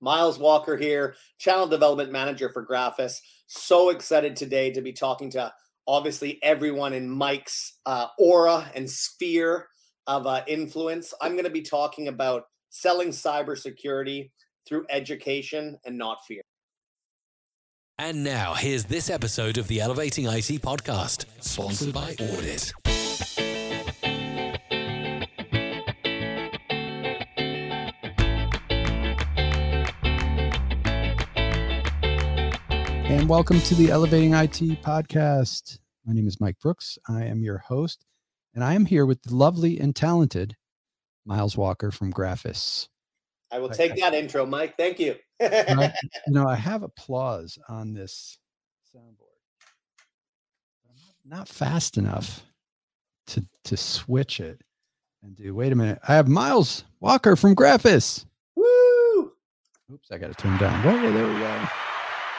Miles Walker here, Channel Development Manager for Graphus. So excited today to be talking to obviously everyone in Mike's uh, aura and sphere of uh, influence. I'm going to be talking about selling cybersecurity through education and not fear. And now, here's this episode of the Elevating IT podcast, sponsored by Audit. And welcome to the Elevating IT podcast. My name is Mike Brooks. I am your host, and I am here with the lovely and talented Miles Walker from Graphus. I will take I, that intro, Mike. Thank you. I, you know, I have applause on this soundboard. Not fast enough to to switch it and do. Wait a minute. I have Miles Walker from Graphus. Woo! Oops, I got to turn down. Whoa, there we go.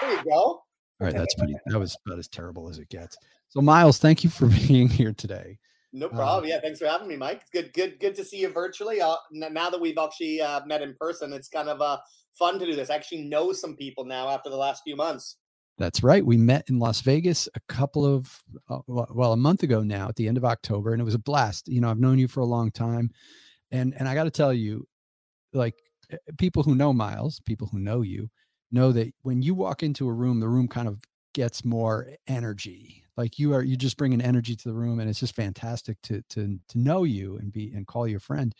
There you go. All right, that's pretty. That was about as terrible as it gets. So, Miles, thank you for being here today. No problem. Um, yeah, thanks for having me, Mike. Good, good, good to see you virtually. Uh, now that we've actually uh, met in person, it's kind of uh, fun to do this. I actually know some people now after the last few months. That's right. We met in Las Vegas a couple of, uh, well, a month ago now, at the end of October, and it was a blast. You know, I've known you for a long time, and and I got to tell you, like eh, people who know Miles, people who know you, know that when you walk into a room, the room kind of gets more energy. Like you are, you just bring an energy to the room, and it's just fantastic to to to know you and be and call you a friend.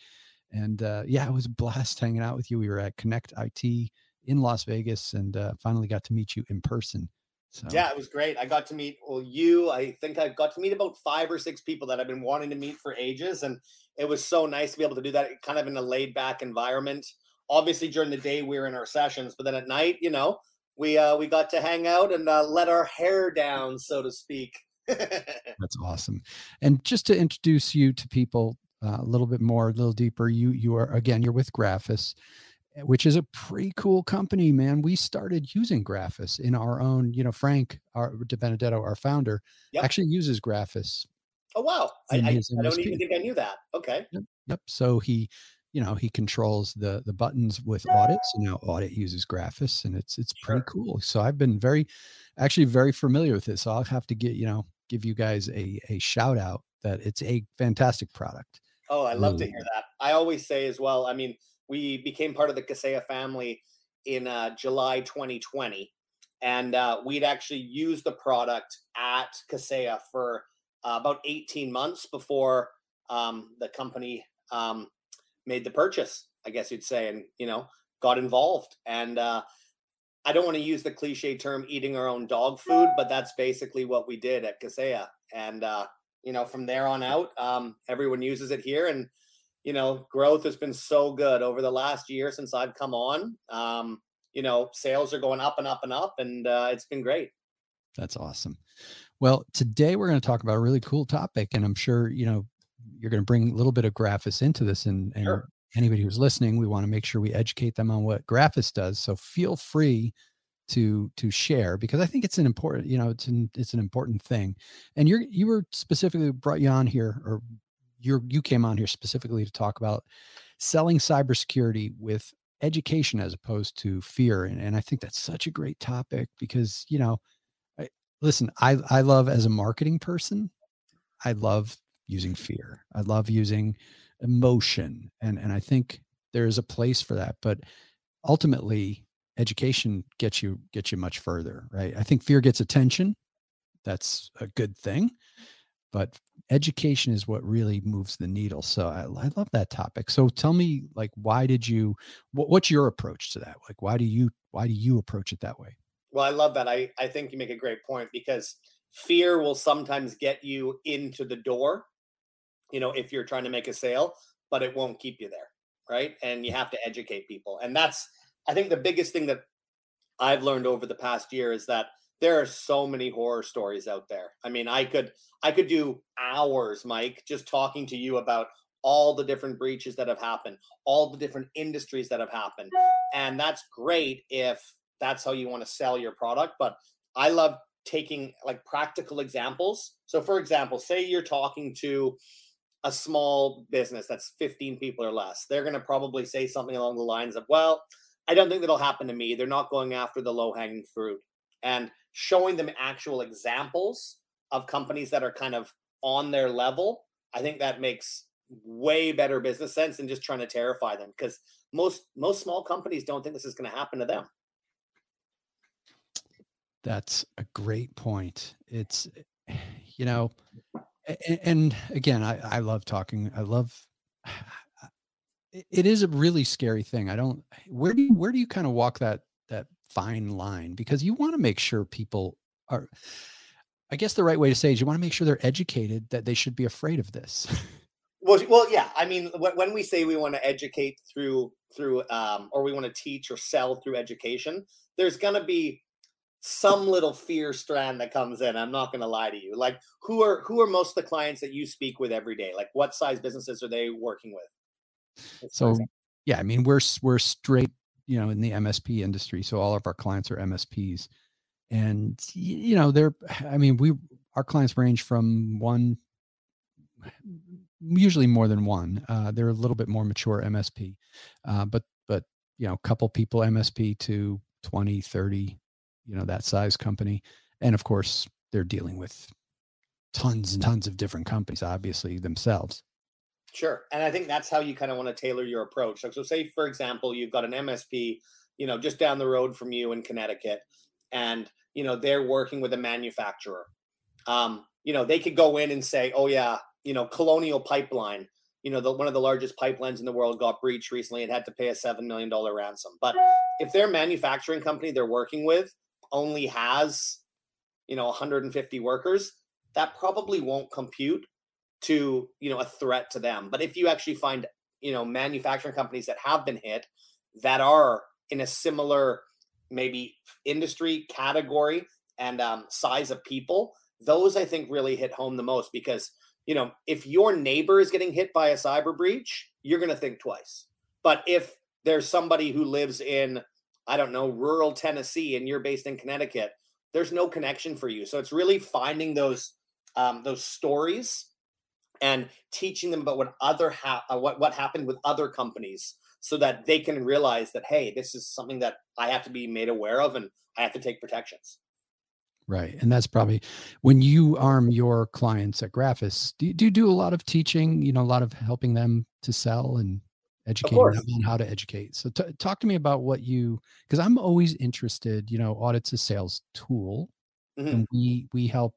And uh, yeah, it was a blast hanging out with you. We were at Connect IT in Las Vegas, and uh, finally got to meet you in person. So. Yeah, it was great. I got to meet well you. I think I got to meet about five or six people that I've been wanting to meet for ages, and it was so nice to be able to do that, kind of in a laid back environment obviously during the day we are in our sessions, but then at night, you know, we uh, we got to hang out and uh, let our hair down, so to speak. That's awesome. And just to introduce you to people uh, a little bit more, a little deeper, you you are again you're with Graphus, which is a pretty cool company, man. We started using Graphus in our own, you know, Frank our De Benedetto, our founder, yep. actually uses Graphus. Oh wow! I, I, I don't even think I knew that. Okay. Yep. yep. So he you know he controls the the buttons with audit so now audit uses graphus and it's it's pretty sure. cool so i've been very actually very familiar with this so i'll have to get you know give you guys a a shout out that it's a fantastic product oh i love really. to hear that i always say as well i mean we became part of the kaseya family in uh, july 2020 and uh, we'd actually used the product at kaseya for uh, about 18 months before um, the company um, made the purchase, I guess you'd say, and you know, got involved. And uh, I don't want to use the cliche term eating our own dog food, but that's basically what we did at Kaseya. And uh, you know, from there on out, um, everyone uses it here, and you know, growth has been so good over the last year since I've come on. Um, you know, sales are going up and up and up, and uh, it's been great. That's awesome. Well, today we're going to talk about a really cool topic, and I'm sure you know you're going to bring a little bit of Graphus into this and, and sure. anybody who's listening we want to make sure we educate them on what Graphus does so feel free to to share because i think it's an important you know it's an it's an important thing and you're you were specifically brought you on here or you're you came on here specifically to talk about selling cybersecurity with education as opposed to fear and, and i think that's such a great topic because you know I, listen i i love as a marketing person i love using fear. I love using emotion. And, and I think there is a place for that. But ultimately, education gets you gets you much further, right? I think fear gets attention. That's a good thing. But education is what really moves the needle. So I, I love that topic. So tell me, like, why did you? What, what's your approach to that? Like, why do you why do you approach it that way? Well, I love that. I I think you make a great point because fear will sometimes get you into the door you know, if you're trying to make a sale, but it won't keep you there. Right. And you have to educate people. And that's, I think, the biggest thing that I've learned over the past year is that there are so many horror stories out there. I mean, I could, I could do hours, Mike, just talking to you about all the different breaches that have happened, all the different industries that have happened. And that's great if that's how you want to sell your product. But I love taking like practical examples. So, for example, say you're talking to a small business that's 15 people or less, they're going to probably say something along the lines of, well, I don't think that'll happen to me. They're not going after the low hanging fruit and showing them actual examples of companies that are kind of on their level. I think that makes way better business sense than just trying to terrify them because most most small companies don't think this is going to happen to them. That's a great point. It's you know, and, again, I I love talking. I love it is a really scary thing. I don't where do you where do you kind of walk that that fine line because you want to make sure people are I guess the right way to say is you want to make sure they're educated that they should be afraid of this. Well, well, yeah. I mean, when we say we want to educate through through, um, or we want to teach or sell through education, there's going to be some little fear strand that comes in. I'm not going to lie to you. Like, who are who are most of the clients that you speak with every day? Like, what size businesses are they working with? So, yeah, I mean, we're we're straight, you know, in the MSP industry. So all of our clients are MSPs, and you know, they're. I mean, we our clients range from one usually more than one. Uh, they're a little bit more mature MSP, uh, but but you know, a couple people MSP to 20, 30, you know, that size company, and of course they're dealing with tons and tons of different companies, obviously themselves. Sure, and I think that's how you kind of want to tailor your approach. So, say for example, you've got an MSP, you know, just down the road from you in Connecticut, and you know they're working with a manufacturer. Um, you know, they could go in and say, "Oh yeah, you know, Colonial Pipeline, you know, the, one of the largest pipelines in the world got breached recently and had to pay a $7 million ransom. But if their manufacturing company they're working with only has, you know, 150 workers, that probably won't compute to, you know, a threat to them. But if you actually find, you know, manufacturing companies that have been hit that are in a similar maybe industry category and um, size of people, those I think really hit home the most because you know, if your neighbor is getting hit by a cyber breach, you're going to think twice. But if there's somebody who lives in, I don't know, rural Tennessee and you're based in Connecticut, there's no connection for you. So it's really finding those um, those stories and teaching them about what other ha- uh, what what happened with other companies so that they can realize that hey, this is something that I have to be made aware of and I have to take protections. Right. And that's probably when you arm your clients at Graphus, do you, do you do a lot of teaching, you know, a lot of helping them to sell and educating on how to educate. So t- talk to me about what you, because I'm always interested, you know, audit's a sales tool mm-hmm. and we, we help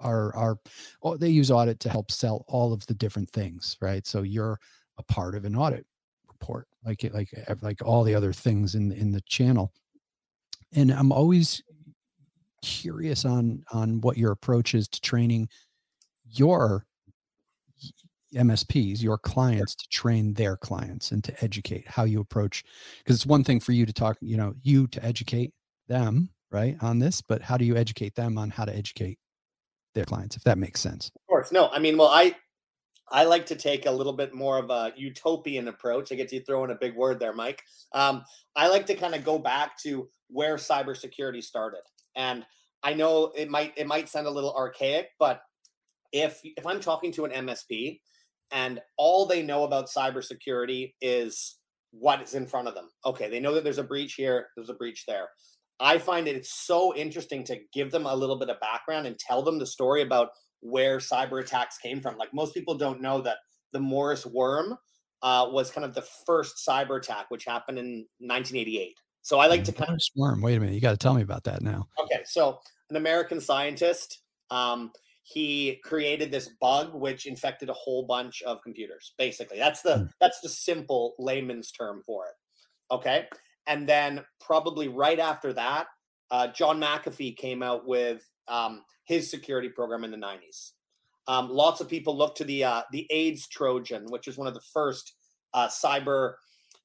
our, our, oh, they use audit to help sell all of the different things, right? So you're a part of an audit report, like, like, like all the other things in, in the channel. And I'm always curious on on what your approach is to training your MSPs, your clients to train their clients and to educate how you approach because it's one thing for you to talk, you know, you to educate them, right, on this, but how do you educate them on how to educate their clients if that makes sense? Of course. No, I mean, well, I I like to take a little bit more of a utopian approach. I get you throw in a big word there, Mike. Um, I like to kind of go back to where cybersecurity started. And I know it might it might sound a little archaic, but if if I'm talking to an MSP and all they know about cybersecurity is what is in front of them. Okay, they know that there's a breach here, there's a breach there. I find it it's so interesting to give them a little bit of background and tell them the story about where cyber attacks came from. Like most people don't know that the Morris worm uh, was kind of the first cyber attack, which happened in 1988. So I like to kind of swarm. Wait a minute, you got to tell me about that now. Okay, so an American scientist, um, he created this bug which infected a whole bunch of computers. Basically, that's the mm. that's the simple layman's term for it. Okay, and then probably right after that, uh, John McAfee came out with um, his security program in the 90s. Um, lots of people look to the uh, the AIDS Trojan, which is one of the first uh, cyber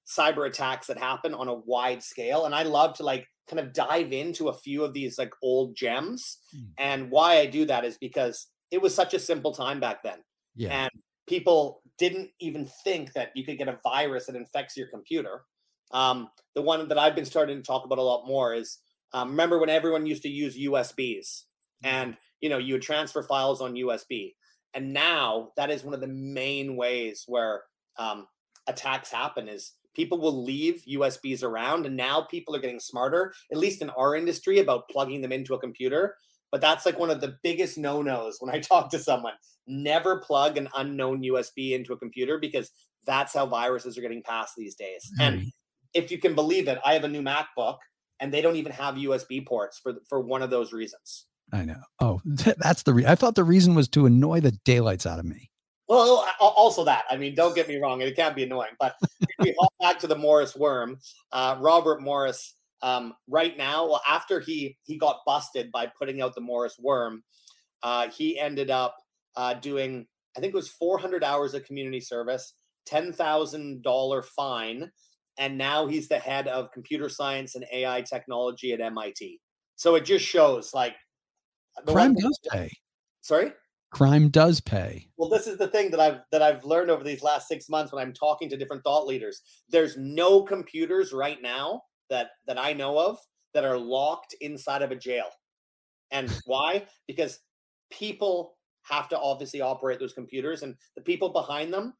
cyber attacks that happen on a wide scale and i love to like kind of dive into a few of these like old gems. Mm. and why i do that is because it was such a simple time back then. Yeah. And people didn't even think that you could get a virus that infects your computer. Um, the one that i've been starting to talk about a lot more is um, remember when everyone used to use usbs hmm. and you know you would transfer files on usb and now that is one of the main ways where um, attacks happen is people will leave USBs around, and now people are getting smarter, at least in our industry, about plugging them into a computer. But that's like one of the biggest no nos when I talk to someone. Never plug an unknown USB into a computer because that's how viruses are getting passed these days. Mm-hmm. And if you can believe it, I have a new MacBook and they don't even have USB ports for for one of those reasons. I know. Oh, that's the re- I thought the reason was to annoy the daylights out of me. Well, also that. I mean, don't get me wrong; it can be annoying. But if we hop back to the Morris worm, uh, Robert Morris. Um, right now, well, after he he got busted by putting out the Morris worm, uh, he ended up uh, doing I think it was 400 hours of community service, ten thousand dollar fine, and now he's the head of computer science and AI technology at MIT. So it just shows like crime does pay. Sorry crime does pay. Well this is the thing that i've that i've learned over these last six months when i'm talking to different thought leaders. There's no computers right now that that i know of that are locked inside of a jail. And why? Because people have to obviously operate those computers and the people behind them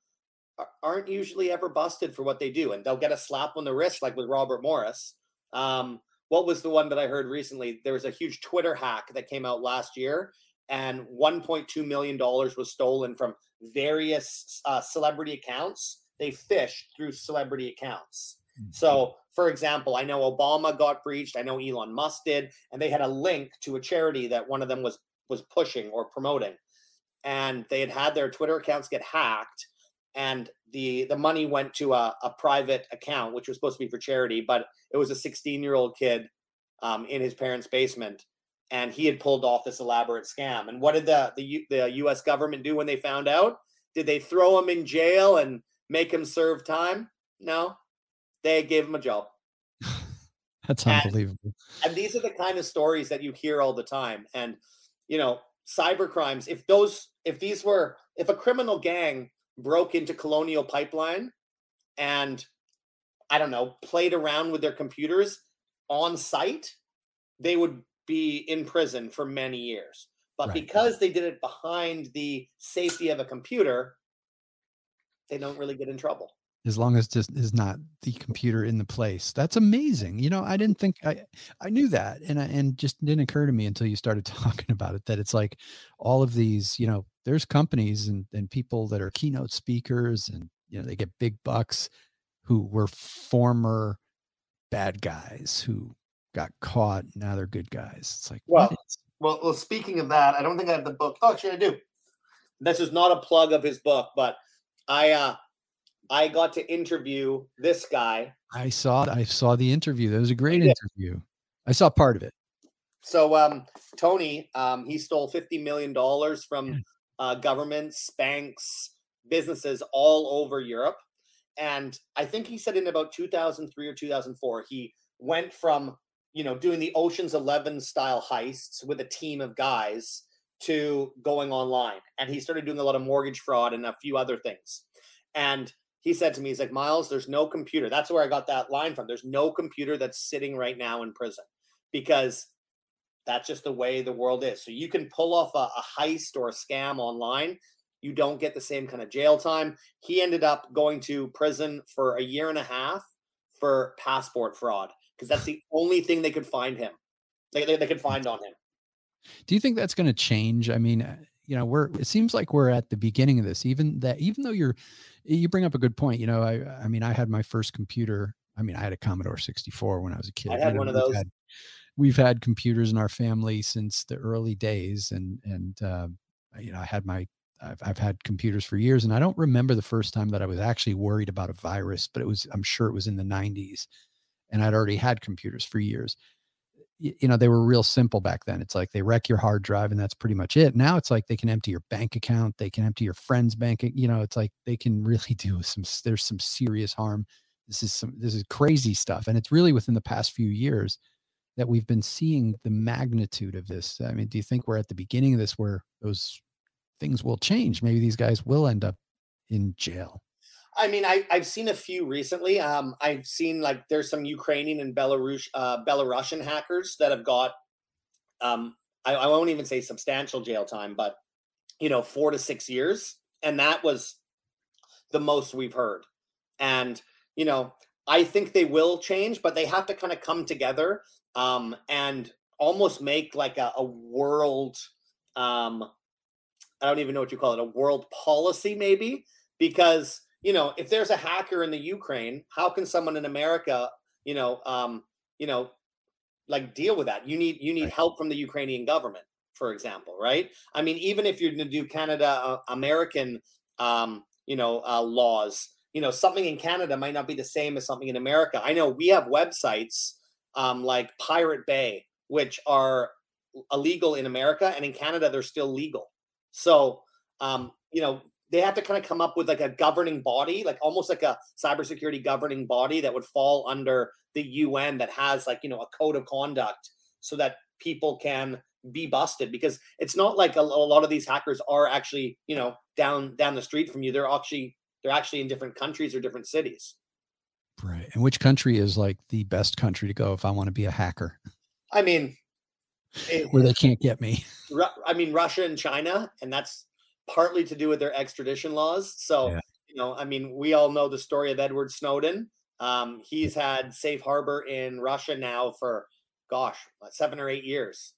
aren't usually ever busted for what they do and they'll get a slap on the wrist like with robert morris. Um, what was the one that i heard recently? There was a huge twitter hack that came out last year and 1.2 million dollars was stolen from various uh, celebrity accounts. They phished through celebrity accounts. Mm-hmm. So, for example, I know Obama got breached. I know Elon Musk did, and they had a link to a charity that one of them was was pushing or promoting, and they had had their Twitter accounts get hacked, and the the money went to a, a private account, which was supposed to be for charity, but it was a 16 year old kid um, in his parents' basement and he had pulled off this elaborate scam. And what did the, the U, the U.S. government do when they found out? Did they throw him in jail and make him serve time? No, they gave him a job. That's unbelievable. And, and these are the kind of stories that you hear all the time. And you know, cyber crimes. If those, if these were, if a criminal gang broke into Colonial Pipeline and I don't know, played around with their computers on site, they would be in prison for many years. But right. because they did it behind the safety of a computer, they don't really get in trouble. As long as just is not the computer in the place. That's amazing. You know, I didn't think I I knew that and I, and just didn't occur to me until you started talking about it that it's like all of these, you know, there's companies and and people that are keynote speakers and you know, they get big bucks who were former bad guys who got caught. Now they're good guys. It's like, well, well, well, speaking of that, I don't think I have the book. Oh, actually, I do. This is not a plug of his book, but I, uh, I got to interview this guy. I saw, I saw the interview. That was a great interview. I saw part of it. So, um, Tony, um, he stole fifty million dollars from uh, governments, banks, businesses all over Europe, and I think he said in about two thousand three or two thousand four, he went from you know, doing the Ocean's 11 style heists with a team of guys to going online. And he started doing a lot of mortgage fraud and a few other things. And he said to me, he's like, Miles, there's no computer. That's where I got that line from. There's no computer that's sitting right now in prison because that's just the way the world is. So you can pull off a, a heist or a scam online. You don't get the same kind of jail time. He ended up going to prison for a year and a half for passport fraud because that's the only thing they could find him. They, they, they could find on him. Do you think that's going to change? I mean, uh, you know, we're it seems like we're at the beginning of this. Even that, even though you're, you bring up a good point. You know, I I mean, I had my first computer. I mean, I had a Commodore 64 when I was a kid. I had you know, one of those. Had, we've had computers in our family since the early days, and and uh, you know, I had my I've, I've had computers for years, and I don't remember the first time that I was actually worried about a virus, but it was I'm sure it was in the 90s and I'd already had computers for years. You, you know, they were real simple back then. It's like they wreck your hard drive and that's pretty much it. Now it's like they can empty your bank account, they can empty your friend's bank. You know, it's like they can really do some. There's some serious harm. This is some. This is crazy stuff, and it's really within the past few years that we've been seeing the magnitude of this. I mean, do you think we're at the beginning of this where those things will change? Maybe these guys will end up in jail. I mean, I, I've seen a few recently. Um, I've seen like there's some Ukrainian and Belarus uh, Belarusian hackers that have got, um, I, I won't even say substantial jail time, but you know, four to six years, and that was the most we've heard. And you know, I think they will change, but they have to kind of come together um, and almost make like a, a world. Um, I don't even know what you call it, a world policy, maybe, because you know, if there's a hacker in the Ukraine, how can someone in America, you know, um, you know, like deal with that? You need you need help from the Ukrainian government, for example, right? I mean, even if you're going to do Canada uh, American, um, you know, uh, laws, you know, something in Canada might not be the same as something in America. I know we have websites um, like Pirate Bay, which are illegal in America, and in Canada they're still legal. So, um, you know, they have to kind of come up with like a governing body, like almost like a cybersecurity governing body that would fall under the UN that has like, you know, a code of conduct so that people can be busted because it's not like a, a lot of these hackers are actually, you know, down down the street from you. They're actually they're actually in different countries or different cities. Right. And which country is like the best country to go if I want to be a hacker? I mean, it, where they can't get me. I mean, Russia and China, and that's partly to do with their extradition laws. So, yeah. you know, I mean, we all know the story of Edward Snowden. Um, he's had safe harbor in Russia now for, gosh, seven or eight years.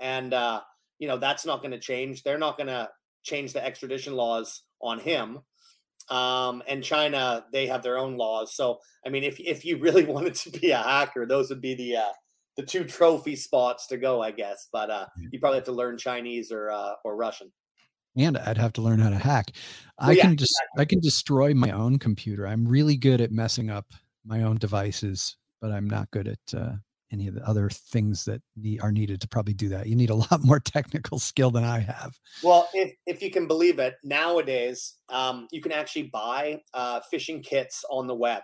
And, uh, you know, that's not going to change. They're not going to change the extradition laws on him. Um, and China, they have their own laws. So, I mean, if, if you really wanted to be a hacker, those would be the, uh, the two trophy spots to go, I guess. But uh, you probably have to learn Chinese or uh, or Russian and I'd have to learn how to hack. I yeah, can just exactly. I can destroy my own computer. I'm really good at messing up my own devices, but I'm not good at uh, any of the other things that need, are needed to probably do that. You need a lot more technical skill than I have. Well, if if you can believe it, nowadays um, you can actually buy uh, phishing kits on the web,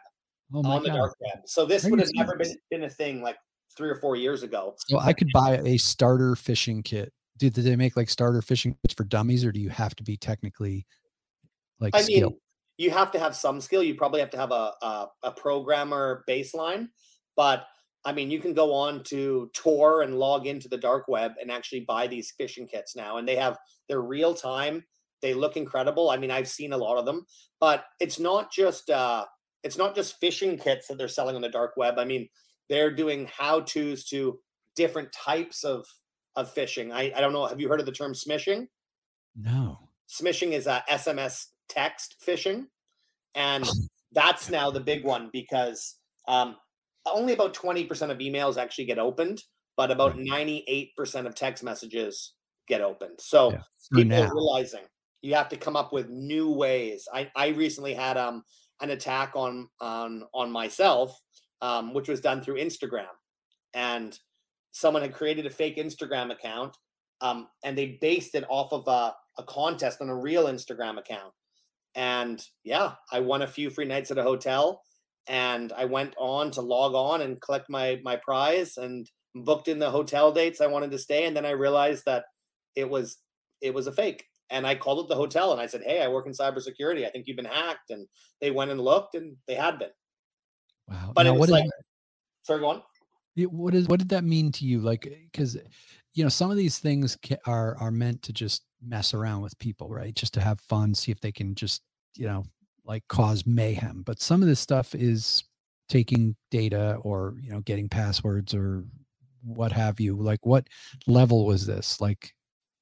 oh on the God. dark web. So this would have never been, been a thing like three or four years ago. So I could buy a starter phishing kit do, do they make like starter phishing kits for dummies or do you have to be technically like I skilled? mean you have to have some skill you probably have to have a, a, a programmer baseline but I mean, you can go on to Tor and log into the dark web and actually buy these phishing kits now, and they have they're real time. They look incredible. I mean, I've seen a lot of them, but it's not just uh, it's not just phishing kits that they're selling on the dark web. I mean, they're doing how tos to different types of of phishing. I, I don't know. Have you heard of the term smishing? No. Smishing is a SMS text phishing. And that's now the big one because um, only about 20% of emails actually get opened, but about 98% of text messages get opened. So yeah. people now. are realizing you have to come up with new ways. I, I recently had um, an attack on on on myself, um, which was done through Instagram. And someone had created a fake Instagram account um, and they based it off of a, a contest on a real Instagram account. And yeah, I won a few free nights at a hotel and I went on to log on and collect my my prize and booked in the hotel dates I wanted to stay. And then I realized that it was it was a fake. And I called up the hotel and I said, Hey, I work in cybersecurity. I think you've been hacked. And they went and looked and they had been. Wow. But now, it was like, sorry, go on what is what did that mean to you? Like because you know some of these things are are meant to just mess around with people right? Just to have fun see if they can just you know like cause mayhem. But some of this stuff is taking data or you know getting passwords or what have you. Like what level was this? Like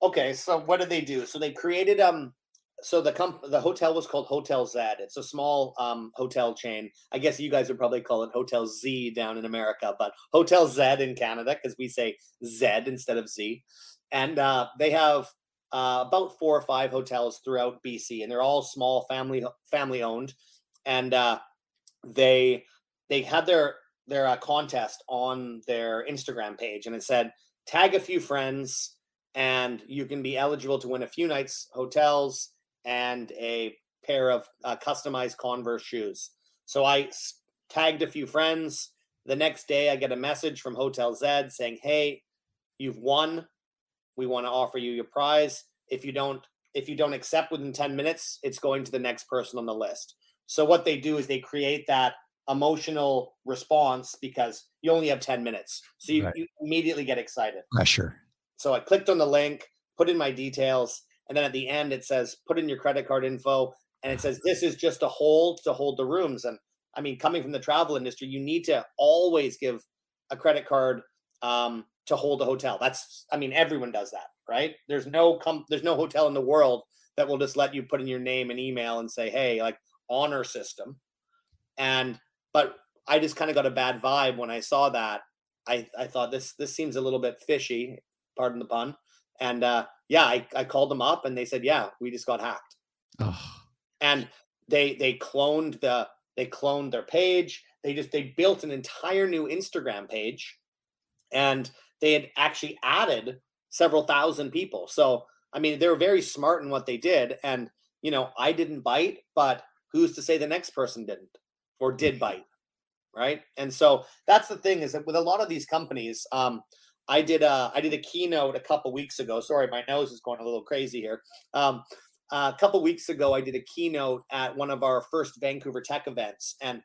okay so what did they do? So they created um so the comp the hotel was called Hotel Z. It's a small um, hotel chain. I guess you guys would probably call it Hotel Z down in America, but Hotel Z in Canada because we say Z instead of Z. And uh, they have uh, about four or five hotels throughout BC, and they're all small family family owned. And uh, they they had their their uh, contest on their Instagram page, and it said tag a few friends, and you can be eligible to win a few nights hotels and a pair of uh, customized Converse shoes. So I tagged a few friends. The next day, I get a message from Hotel Z saying, "Hey, you've won. We want to offer you your prize. If you don't, if you don't accept within ten minutes, it's going to the next person on the list." So what they do is they create that emotional response because you only have 10 minutes. So you, right. you immediately get excited. Pressure. So I clicked on the link, put in my details, and then at the end, it says, put in your credit card info. And it says, this is just a hold to hold the rooms. And I mean, coming from the travel industry, you need to always give a credit card um, to hold a hotel. That's, I mean, everyone does that, right? There's no com- there's no hotel in the world that will just let you put in your name and email and say, hey, like honor system. And but I just kind of got a bad vibe when I saw that. I I thought this this seems a little bit fishy, pardon the pun. And uh, yeah, I, I called them up and they said, yeah, we just got hacked. Oh. And they they cloned the they cloned their page. They just they built an entire new Instagram page, and they had actually added several thousand people. So I mean, they were very smart in what they did. And you know, I didn't bite, but who's to say the next person didn't or did bite, right? And so that's the thing is that with a lot of these companies, um, I did a I did a keynote a couple weeks ago. Sorry, my nose is going a little crazy here. Um, a couple weeks ago, I did a keynote at one of our first Vancouver Tech events, and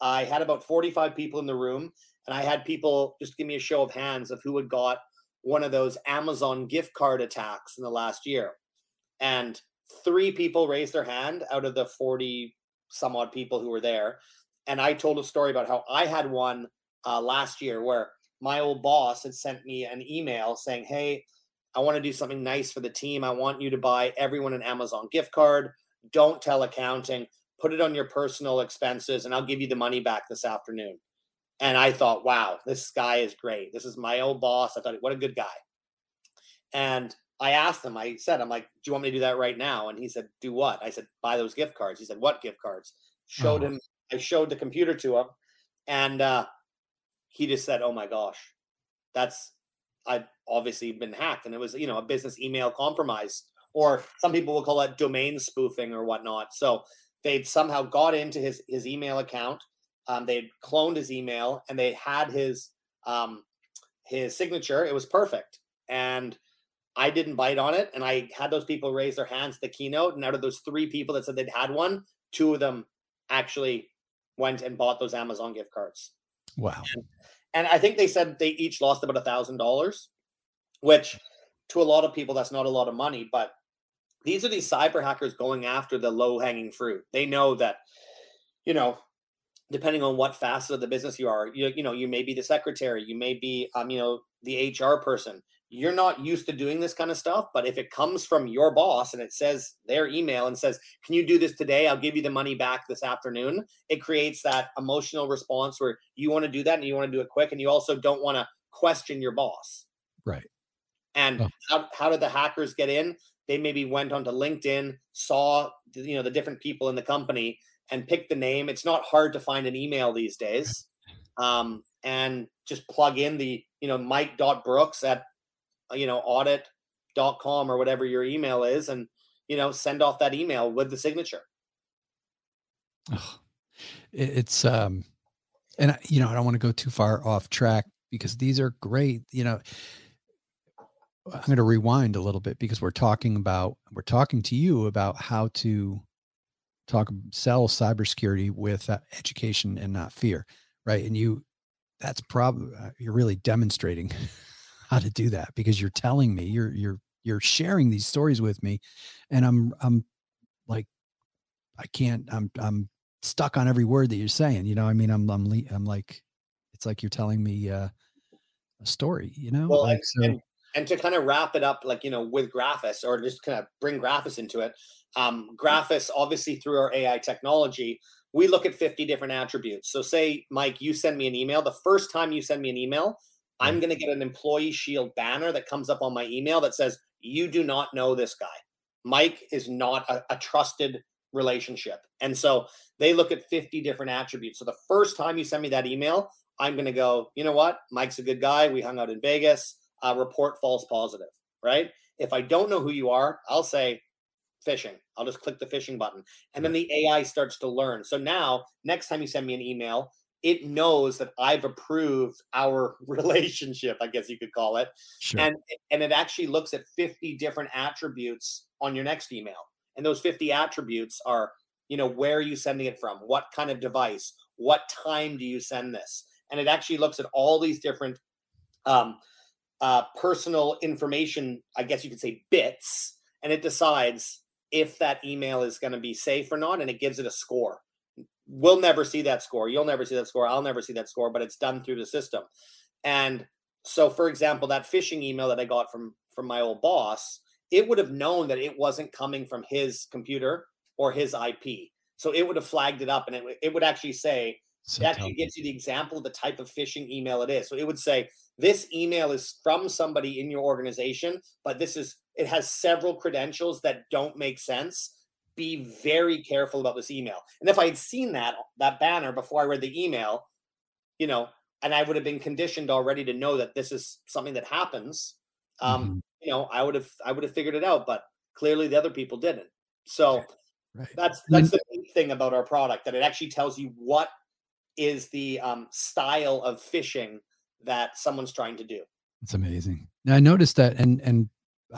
I had about 45 people in the room, and I had people just give me a show of hands of who had got one of those Amazon gift card attacks in the last year, and three people raised their hand out of the 40 some odd people who were there, and I told a story about how I had one uh, last year where my old boss had sent me an email saying, Hey, I want to do something nice for the team. I want you to buy everyone an Amazon gift card. Don't tell accounting. Put it on your personal expenses, and I'll give you the money back this afternoon. And I thought, wow, this guy is great. This is my old boss. I thought, what a good guy. And I asked him, I said, I'm like, do you want me to do that right now? And he said, do what? I said, buy those gift cards. He said, what gift cards? Showed oh. him, I showed the computer to him. And uh, he just said, "Oh my gosh, that's I've obviously been hacked," and it was you know a business email compromise, or some people will call it domain spoofing or whatnot. So they'd somehow got into his his email account, um, they'd cloned his email, and they had his um, his signature. It was perfect, and I didn't bite on it, and I had those people raise their hands at the keynote, and out of those three people that said they'd had one, two of them actually went and bought those Amazon gift cards. Wow. And and I think they said they each lost about a thousand dollars, which to a lot of people that's not a lot of money. But these are these cyber hackers going after the low hanging fruit. They know that, you know, depending on what facet of the business you are, you, you know, you may be the secretary, you may be, um, you know, the HR person you're not used to doing this kind of stuff but if it comes from your boss and it says their email and says can you do this today? I'll give you the money back this afternoon it creates that emotional response where you want to do that and you want to do it quick and you also don't want to question your boss. Right. And oh. how, how did the hackers get in? They maybe went onto linkedin saw you know the different people in the company and picked the name. It's not hard to find an email these days. Um, and just plug in the you know mike brooks at you know, audit.com or whatever your email is and, you know, send off that email with the signature. It's, um, and I, you know, I don't want to go too far off track because these are great, you know, I'm going to rewind a little bit because we're talking about, we're talking to you about how to talk, sell cybersecurity with uh, education and not fear. Right. And you, that's probably, uh, you're really demonstrating how to do that because you're telling me you're you're you're sharing these stories with me and i'm i'm like i can't i'm i'm stuck on every word that you're saying you know i mean i'm i'm, I'm like it's like you're telling me uh, a story you know well, like, and, so, and, and, to kind of wrap it up like you know with graphus or just kind of bring graphus into it um graphus obviously through our ai technology we look at 50 different attributes. So say mike you send me an email the first time you send me an email I'm going to get an employee shield banner that comes up on my email that says, You do not know this guy. Mike is not a, a trusted relationship. And so they look at 50 different attributes. So the first time you send me that email, I'm going to go, you know what? Mike's a good guy. We hung out in Vegas. Uh, report false positive, right? If I don't know who you are, I'll say phishing. I'll just click the phishing button. And then the AI starts to learn. So now, next time you send me an email, it knows that I've approved our relationship, I guess you could call it. Sure. And and it actually looks at 50 different attributes on your next email. And those 50 attributes are, you know, where are you sending it from? What kind of device? What time do you send this? And it actually looks at all these different um, uh, personal information, I guess you could say bits, and it decides if that email is going to be safe or not, and it gives it a score we'll never see that score. You'll never see that score. I'll never see that score, but it's done through the system. And so, for example, that phishing email that I got from from my old boss, it would have known that it wasn't coming from his computer or his IP. So it would have flagged it up, and it, it would actually say so actually gives you the example of the type of phishing email it is. So it would say this email is from somebody in your organization, but this is it has several credentials that don't make sense. Be very careful about this email. And if I had seen that that banner before I read the email, you know, and I would have been conditioned already to know that this is something that happens, um, mm-hmm. you know, I would have I would have figured it out. But clearly, the other people didn't. So right. that's that's the thing about our product that it actually tells you what is the um, style of phishing that someone's trying to do. It's amazing. Now I noticed that, and and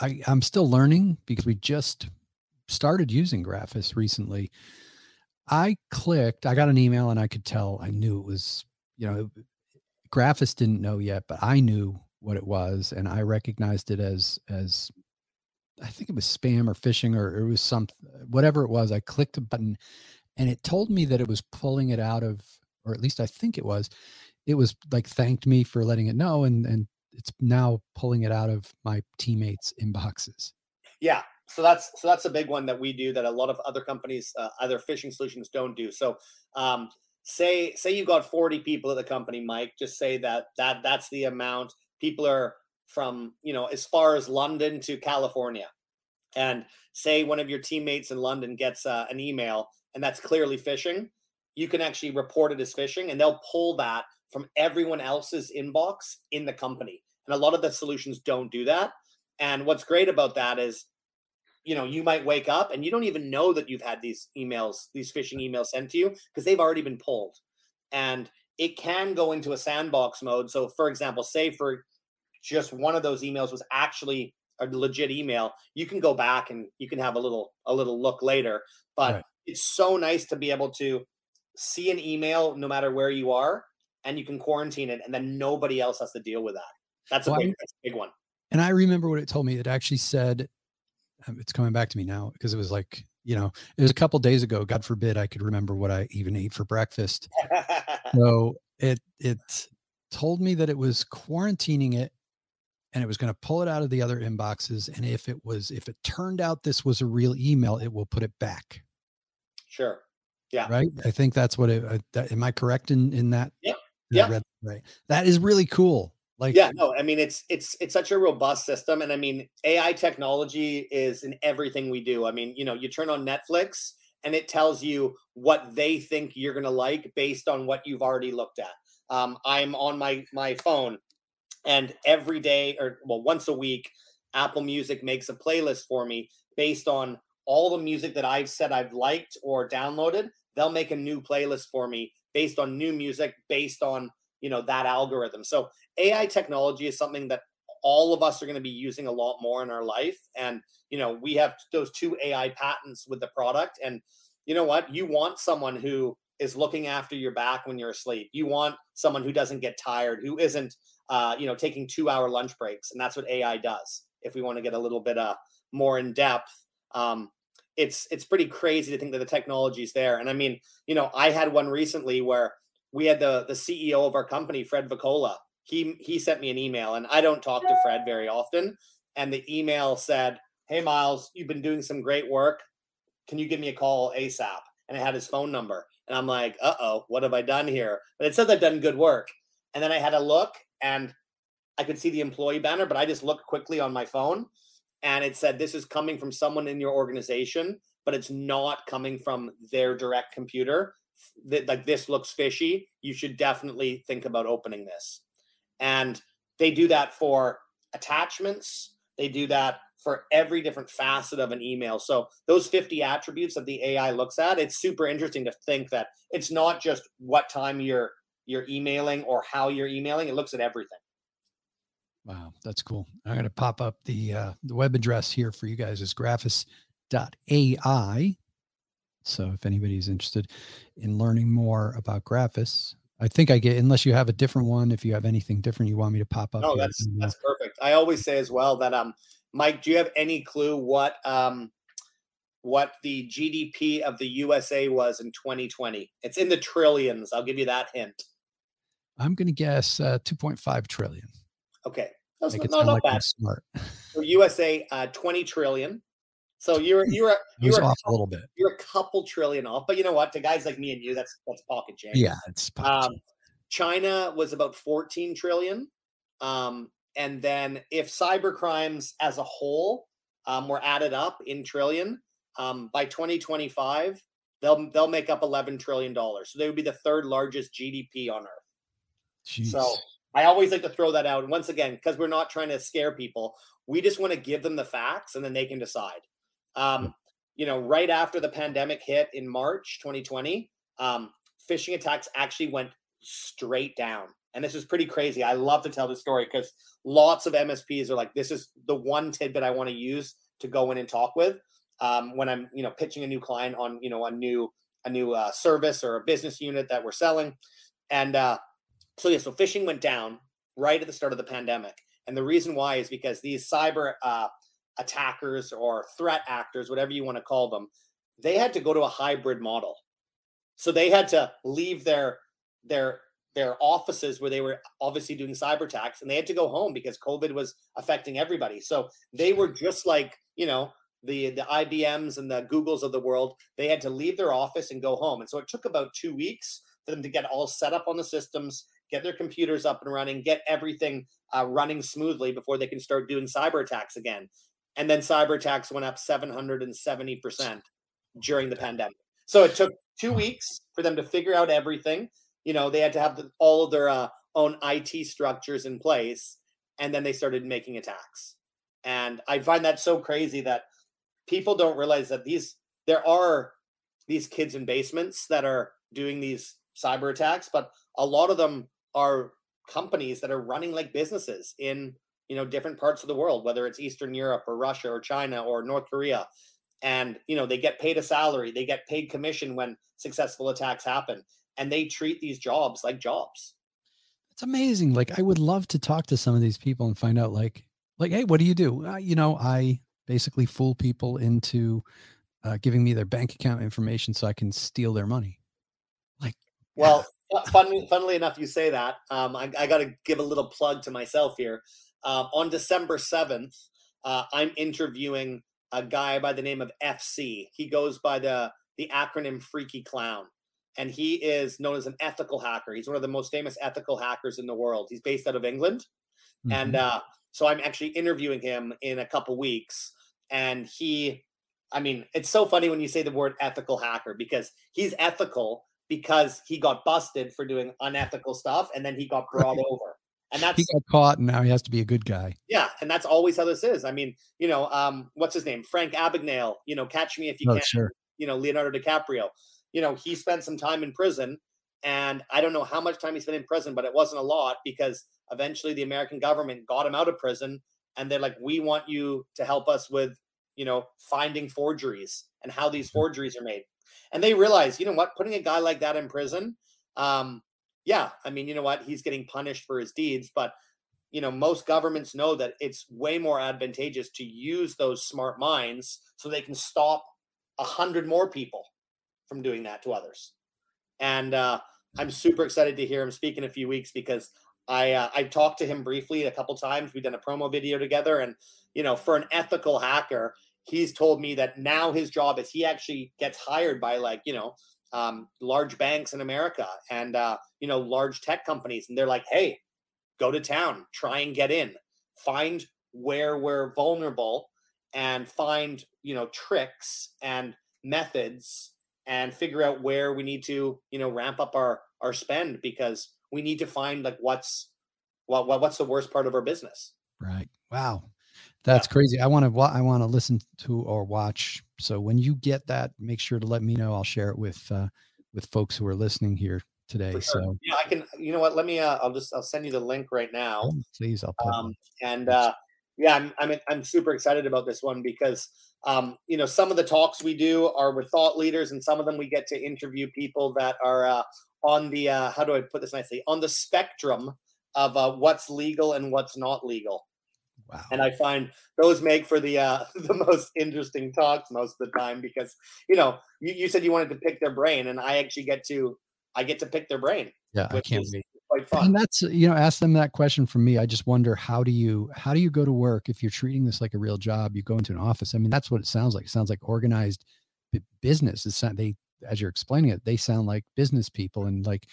I I'm still learning because we just started using Graphus recently. I clicked, I got an email, and I could tell I knew it was you know Graphus didn't know yet, but I knew what it was, and I recognized it as as I think it was spam or phishing or it was some whatever it was. I clicked a button, and it told me that it was pulling it out of or at least I think it was, it was like thanked me for letting it know, and and it's now pulling it out of my teammates' inboxes. Yeah, so that's so that's a big one that we do that a lot of other companies, uh, other phishing solutions don't do. So, um, say say you got 40 people at the company, Mike. Just say that that that's the amount. People are from you know as far as London to California, and say one of your teammates in London gets uh, an email and that's clearly phishing you can actually report it as phishing and they'll pull that from everyone else's inbox in the company. And a lot of the solutions don't do that. And what's great about that is, you know, you might wake up and you don't even know that you've had these emails, these phishing emails sent to you because they've already been pulled. And it can go into a sandbox mode. So, for example, say for just one of those emails was actually a legit email, you can go back and you can have a little a little look later. But right. it's so nice to be able to see an email no matter where you are and you can quarantine it and then nobody else has to deal with that that's a, well, big, that's a big one and i remember what it told me it actually said it's coming back to me now because it was like you know it was a couple days ago god forbid i could remember what i even ate for breakfast so it it told me that it was quarantining it and it was going to pull it out of the other inboxes and if it was if it turned out this was a real email it will put it back sure yeah. Right. I think that's what it, uh, that, am I correct in, in that? Yeah. Yeah. Right. That is really cool. Like, yeah, no, I mean, it's, it's, it's such a robust system. And I mean, AI technology is in everything we do. I mean, you know, you turn on Netflix and it tells you what they think you're going to like based on what you've already looked at. Um, I'm on my, my phone and every day or well, once a week, Apple Music makes a playlist for me based on all the music that I've said I've liked or downloaded, they'll make a new playlist for me based on new music, based on you know that algorithm. So AI technology is something that all of us are going to be using a lot more in our life. And you know, we have those two AI patents with the product. And you know what? You want someone who is looking after your back when you're asleep. You want someone who doesn't get tired, who isn't, uh, you know, taking two hour lunch breaks. And that's what AI does. If we want to get a little bit uh, more in depth, um, it's it's pretty crazy to think that the technology is there. And I mean, you know, I had one recently where we had the the CEO of our company, Fred Voccola. He he sent me an email, and I don't talk to Fred very often. And the email said, "Hey Miles, you've been doing some great work. Can you give me a call ASAP?" And it had his phone number, and I'm like, "Uh oh, what have I done here?" But it says I've done good work. And then I had a look, and I could see the employee banner, but I just looked quickly on my phone and it said this is coming from someone in your organization, but it's not coming from their direct computer. That like this looks fishy. You should definitely think about opening this. And they do that for attachments. They do that for every different facet of an email. So those 50 attributes that the AI looks at, it's super interesting to think that it's not just what time you're you're emailing or how you're emailing. It looks at everything. Wow, that's cool. I'm going to pop up the uh, the web address here for you guys is graphus.ai. So if anybody's interested in learning more about Graphus, I think I get unless you have a different one. If you have anything different you want me to pop up. No, that's that's perfect. I always say as well that um, Mike, do you have any clue what um, what the GDP of the USA was in 2020. It's in the trillions. I'll give you that hint. I'm going to guess uh, 2.5 trillion. Okay. That's Make not, not like bad. Smart. For USA, uh, 20 trillion. So you're you're you're off a little bit. You're a couple trillion off, but you know what? To guys like me and you, that's that's pocket change. Yeah, it's um, China was about 14 trillion. Um, and then if cyber crimes as a whole um, were added up in trillion, um, by 2025, they'll they'll make up 11 trillion dollars. So they would be the third largest GDP on earth. Jeez. So I always like to throw that out. And once again, because we're not trying to scare people, we just want to give them the facts and then they can decide. Um, you know, right after the pandemic hit in March 2020, um, phishing attacks actually went straight down. And this is pretty crazy. I love to tell this story because lots of MSPs are like, this is the one tidbit I want to use to go in and talk with um, when I'm, you know, pitching a new client on, you know, a new a new uh, service or a business unit that we're selling. And uh, so yeah, so phishing went down right at the start of the pandemic, and the reason why is because these cyber uh, attackers or threat actors, whatever you want to call them, they had to go to a hybrid model. So they had to leave their their their offices where they were obviously doing cyber attacks and they had to go home because covid was affecting everybody so they were just like you know the the ibms and the googles of the world they had to leave their office and go home and so it took about two weeks for them to get all set up on the systems get their computers up and running, get everything uh, running smoothly before they can start doing cyber attacks again. And then cyber attacks went up 770% during the pandemic. So it took two weeks for them to figure out everything. You know, they had to have the, all of their uh, own IT structures in place. And then they started making attacks. And I find that so crazy that people don't realize that these, there are these kids in basements that are doing these cyber attacks, but a lot of them are companies that are running like businesses in you know different parts of the world whether it's eastern europe or russia or china or north korea and you know they get paid a salary they get paid commission when successful attacks happen and they treat these jobs like jobs it's amazing like i would love to talk to some of these people and find out like like hey what do you do uh, you know i basically fool people into uh, giving me their bank account information so i can steal their money like well Fun, funnily enough, you say that. Um, I, I got to give a little plug to myself here. Uh, on December 7th, uh, I'm interviewing a guy by the name of FC. He goes by the, the acronym Freaky Clown. And he is known as an ethical hacker. He's one of the most famous ethical hackers in the world. He's based out of England. Mm-hmm. And uh, so I'm actually interviewing him in a couple weeks. And he, I mean, it's so funny when you say the word ethical hacker because he's ethical because he got busted for doing unethical stuff and then he got brought over. And that's he got caught and now he has to be a good guy. Yeah, and that's always how this is. I mean, you know, um, what's his name? Frank Abagnale, you know, catch me if you oh, can. Sure. You know, Leonardo DiCaprio. You know, he spent some time in prison and I don't know how much time he spent in prison, but it wasn't a lot because eventually the American government got him out of prison and they're like, we want you to help us with, you know, finding forgeries and how these mm-hmm. forgeries are made and they realize, you know what, putting a guy like that in prison, um, yeah, I mean, you know what, he's getting punished for his deeds, but you know, most governments know that it's way more advantageous to use those smart minds so they can stop a hundred more people from doing that to others. And uh, I'm super excited to hear him speak in a few weeks because I uh, I talked to him briefly a couple times. We've done a promo video together, and you know, for an ethical hacker, he's told me that now his job is he actually gets hired by like you know um, large banks in America and uh, you know large tech companies, and they're like, hey, go to town, try and get in, find where we're vulnerable, and find you know tricks and methods, and figure out where we need to you know ramp up our our spend because we need to find like what's what, what what's the worst part of our business. Right. Wow. That's yeah. crazy. I want to I want to listen to or watch. So when you get that, make sure to let me know. I'll share it with uh with folks who are listening here today. Sure. So yeah, I can. You know what? Let me. Uh, I'll just. I'll send you the link right now. Oh, please. I'll. Put um, and uh, yeah, I'm. I'm. I'm super excited about this one because um, you know some of the talks we do are with thought leaders, and some of them we get to interview people that are uh, on the. Uh, how do I put this nicely? On the spectrum of uh, what's legal and what's not legal. Wow. And I find those make for the uh, the most interesting talks most of the time because you know you, you said you wanted to pick their brain, and I actually get to I get to pick their brain. Yeah, I can't wait. Quite fun. And that's you know, ask them that question from me. I just wonder how do you how do you go to work if you're treating this like a real job? You go into an office. I mean, that's what it sounds like. It sounds like organized business. It's not, they as you're explaining it, they sound like business people and like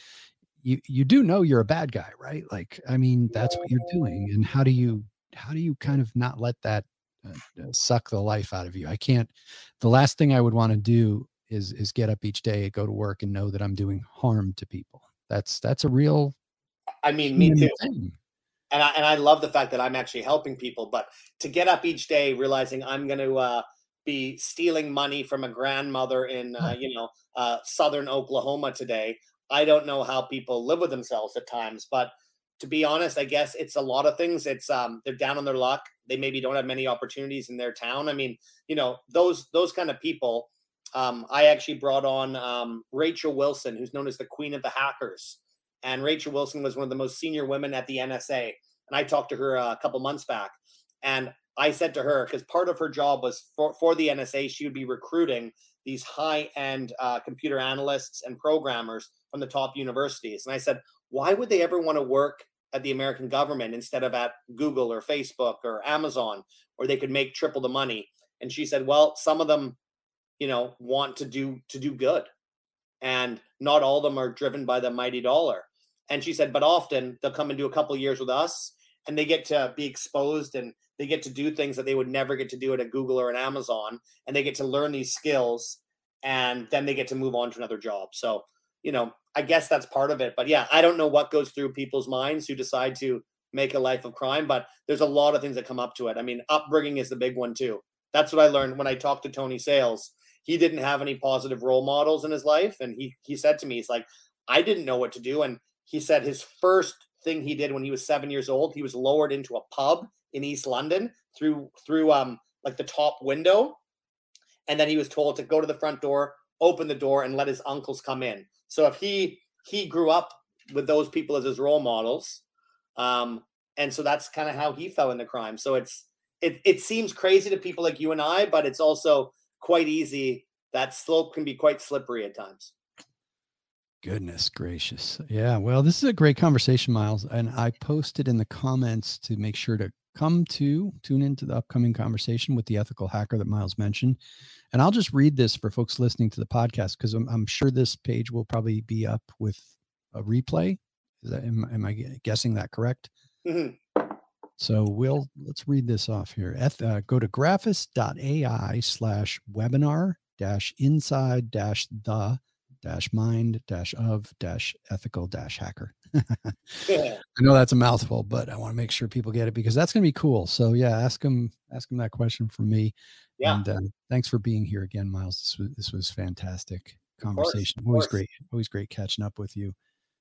you you do know you're a bad guy, right? Like, I mean, that's what you're doing. And how do you how do you kind of not let that uh, uh, suck the life out of you? I can't. The last thing I would want to do is is get up each day, go to work, and know that I'm doing harm to people. That's that's a real. I mean, me too. Thing. And I and I love the fact that I'm actually helping people. But to get up each day realizing I'm going to uh, be stealing money from a grandmother in uh, you know uh, southern Oklahoma today, I don't know how people live with themselves at times. But to be honest, I guess it's a lot of things. It's um they're down on their luck. They maybe don't have many opportunities in their town. I mean, you know, those those kind of people. Um, I actually brought on um, Rachel Wilson, who's known as the Queen of the Hackers, and Rachel Wilson was one of the most senior women at the NSA. And I talked to her a couple months back, and I said to her because part of her job was for for the NSA, she would be recruiting these high end uh, computer analysts and programmers from the top universities. And I said, why would they ever want to work at the American government instead of at Google or Facebook or Amazon, where they could make triple the money? And she said, well, some of them, you know, want to do to do good, and not all of them are driven by the mighty dollar. And she said, but often they'll come and do a couple years with us, and they get to be exposed and they get to do things that they would never get to do at a Google or an Amazon, and they get to learn these skills, and then they get to move on to another job. So, you know, I guess that's part of it. But yeah, I don't know what goes through people's minds who decide to make a life of crime, but there's a lot of things that come up to it. I mean, upbringing is the big one too. That's what I learned when I talked to Tony Sales. He didn't have any positive role models in his life, and he he said to me, he's like, I didn't know what to do, and he said his first thing he did when he was seven years old, he was lowered into a pub in East London through through um like the top window, and then he was told to go to the front door, open the door, and let his uncles come in. So if he he grew up with those people as his role models, um, and so that's kind of how he fell into crime. So it's it it seems crazy to people like you and I, but it's also quite easy. That slope can be quite slippery at times. Goodness gracious. Yeah. Well, this is a great conversation, Miles. And I posted in the comments to make sure to come to tune into the upcoming conversation with the ethical hacker that Miles mentioned. And I'll just read this for folks listening to the podcast because I'm, I'm, sure this page will probably be up with a replay. Is that, am, am I guessing that correct? Mm-hmm. So we'll let's read this off here. Eth, uh, go to graphus.ai slash webinar dash inside dash the dash mind dash of dash ethical dash hacker. yeah. I know that's a mouthful, but I want to make sure people get it because that's going to be cool. So yeah, ask them ask them that question for me. Yeah. And uh, thanks for being here again, Miles. This was this was fantastic conversation. Of course, of always great, always great catching up with you.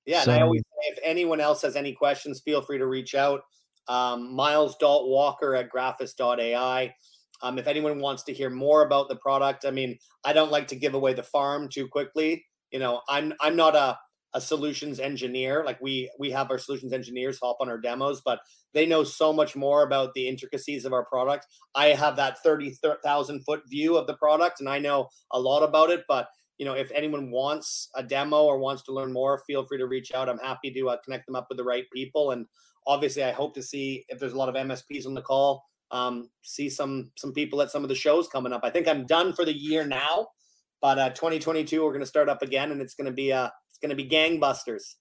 Yeah, so, and I always say if anyone else has any questions, feel free to reach out. Um, Miles Dalt Walker at graphus.ai. Um, if anyone wants to hear more about the product, I mean, I don't like to give away the farm too quickly you know i'm i'm not a a solutions engineer like we we have our solutions engineers hop on our demos but they know so much more about the intricacies of our product. I have that 30,000 foot view of the product and i know a lot about it but you know if anyone wants a demo or wants to learn more feel free to reach out. I'm happy to uh, connect them up with the right people and obviously i hope to see if there's a lot of msps on the call um, see some some people at some of the shows coming up. I think i'm done for the year now but uh, 2022, we're going to start up again, and it's going to be it's going to be gangbusters.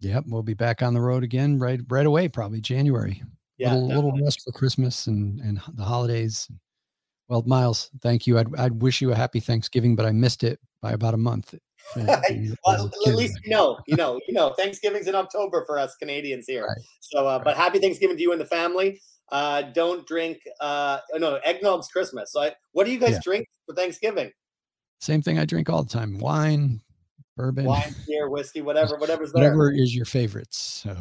Yep, we'll be back on the road again right right away, probably January. Yeah, little, little rest for Christmas and and the holidays. Well, Miles, thank you. I'd I'd wish you a happy Thanksgiving, but I missed it by about a month. well, at least you know, you know, you know, Thanksgiving's in October for us Canadians here. Right. So, uh, right. but happy Thanksgiving to you and the family. Uh, don't drink. Uh, no, eggnog's Christmas. So, I, what do you guys yeah. drink for Thanksgiving? Same thing I drink all the time: wine, bourbon, wine, beer, whiskey, whatever, whatever's there. Whatever is your favorites. So,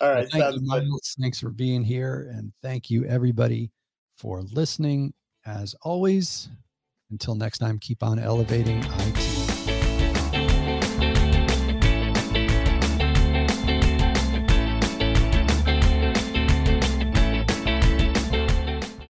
all right. Thank you, Miles. Thanks for being here, and thank you everybody for listening. As always, until next time, keep on elevating IT.